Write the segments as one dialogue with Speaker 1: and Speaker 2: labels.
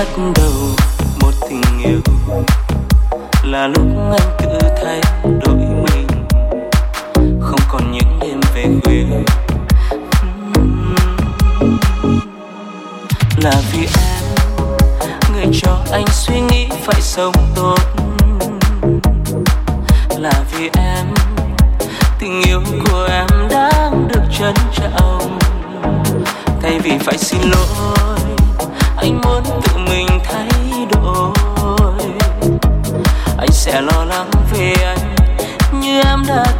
Speaker 1: bắt đầu
Speaker 2: một tình yêu. Là lúc anh tự thay đổi mình. Không còn những đêm về khuya. Là vì em, người cho anh suy nghĩ phải sống tốt. Là vì em, tình yêu của em đáng được trân trọng. Thay vì phải xin lỗi hiền như em đã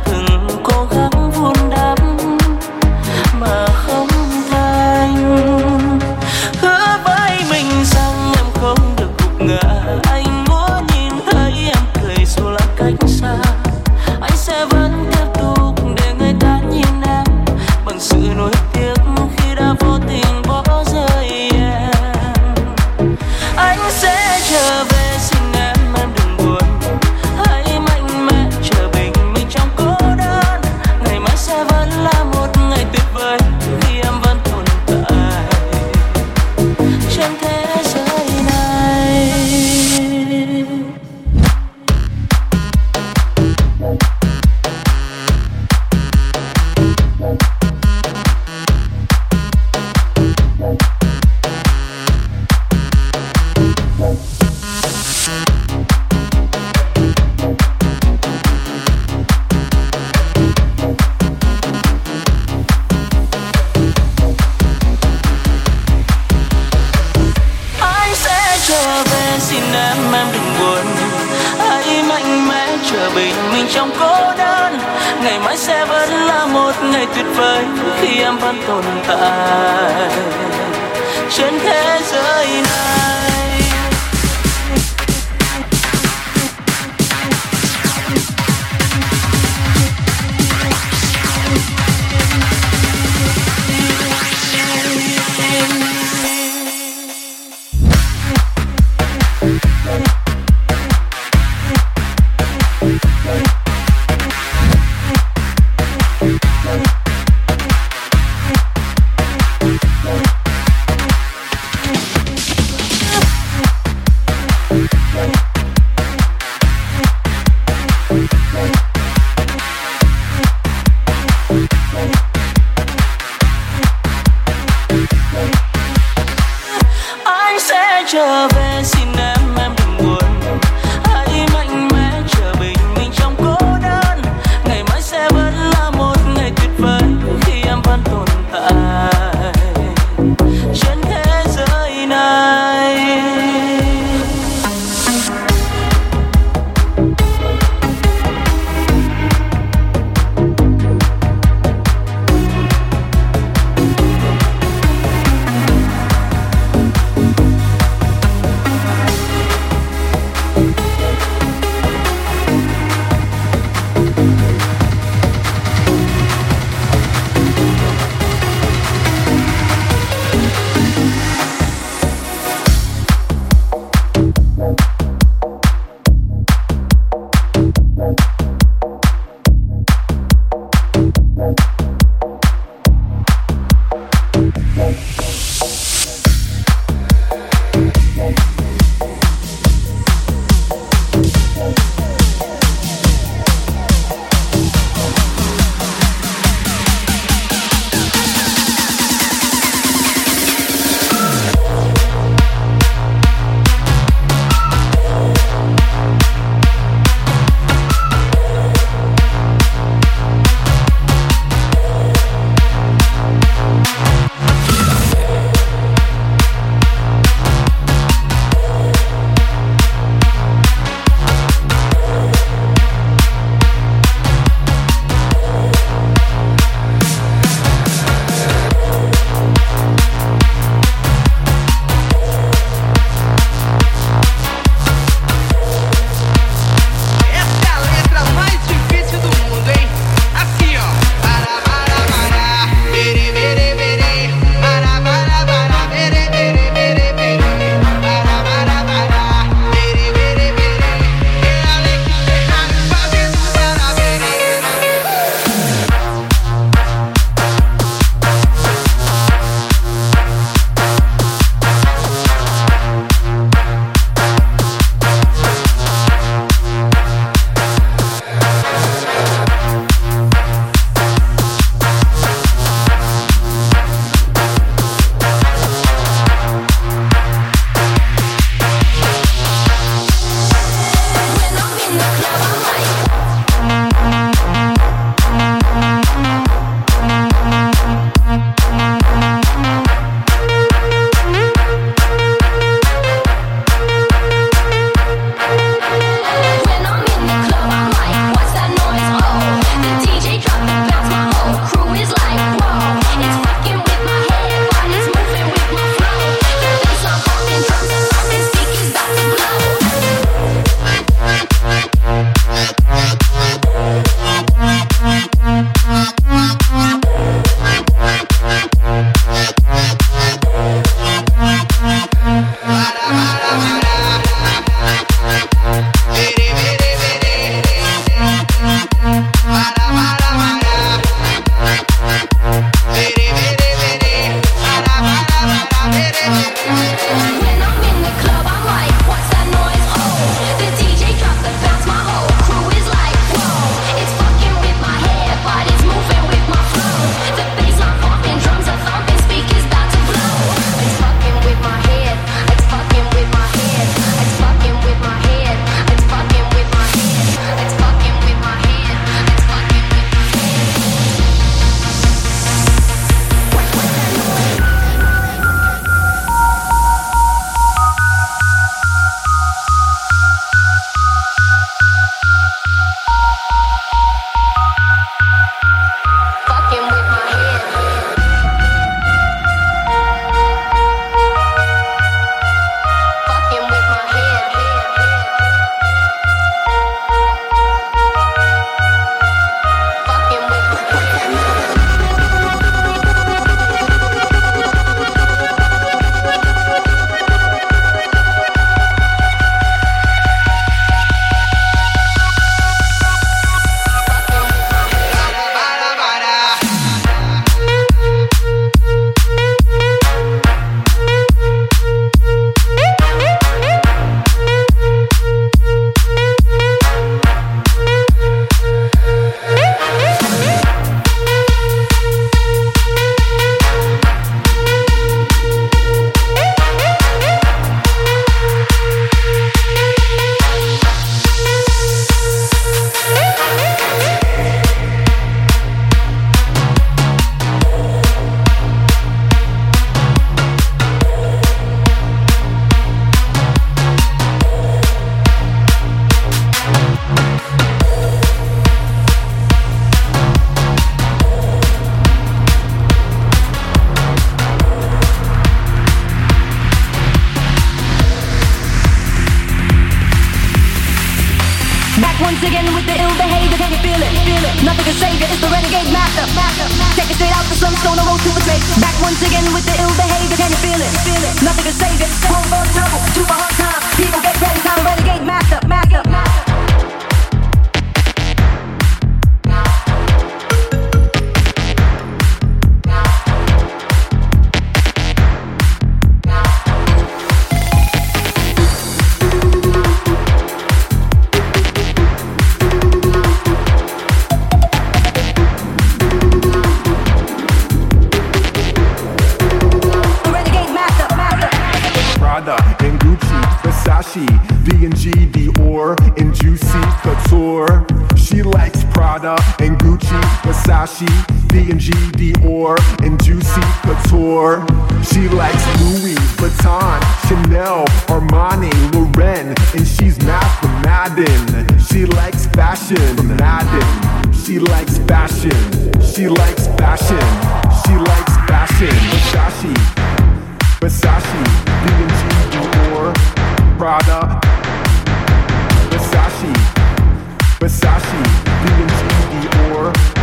Speaker 1: Chanel, Armani, Lauren, and she's mad for Madden. She likes fashion from Madden. She likes fashion. She likes fashion. She likes fashion. Versace. Versace, D&G, Dior, Prada. Versace, Versace,
Speaker 3: D&G,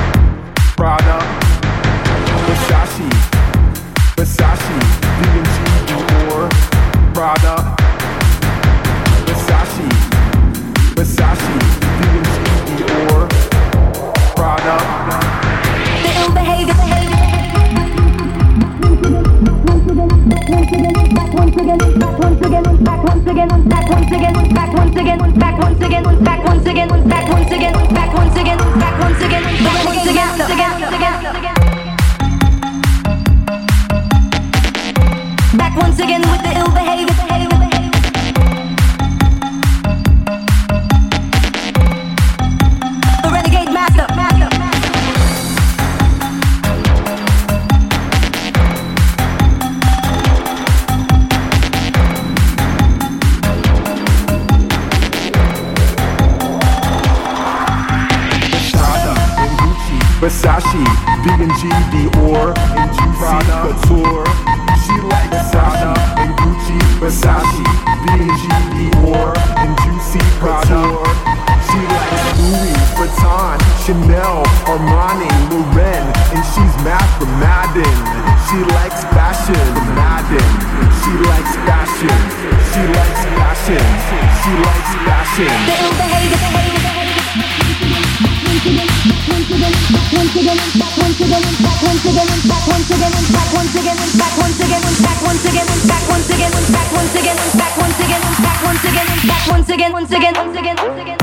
Speaker 3: again, back once again, back once again, back once again, back once again, back once again, back once again, back once again, back once again, back once again, again, again. Back once again with the ill behavior.
Speaker 1: Versace, D&G, Dior, and Juicy Couture. She likes Prada and Gucci, Versace, D&G, Dior, and Juicy Couture. She likes Louis Vuitton, Chanel, Armani, Lauren, and she's mad for Madden. She likes fashion Madden. She likes fashion. She likes fashion. She likes fashion.
Speaker 3: The ill behavior, behavior, behavior. Once again, once again,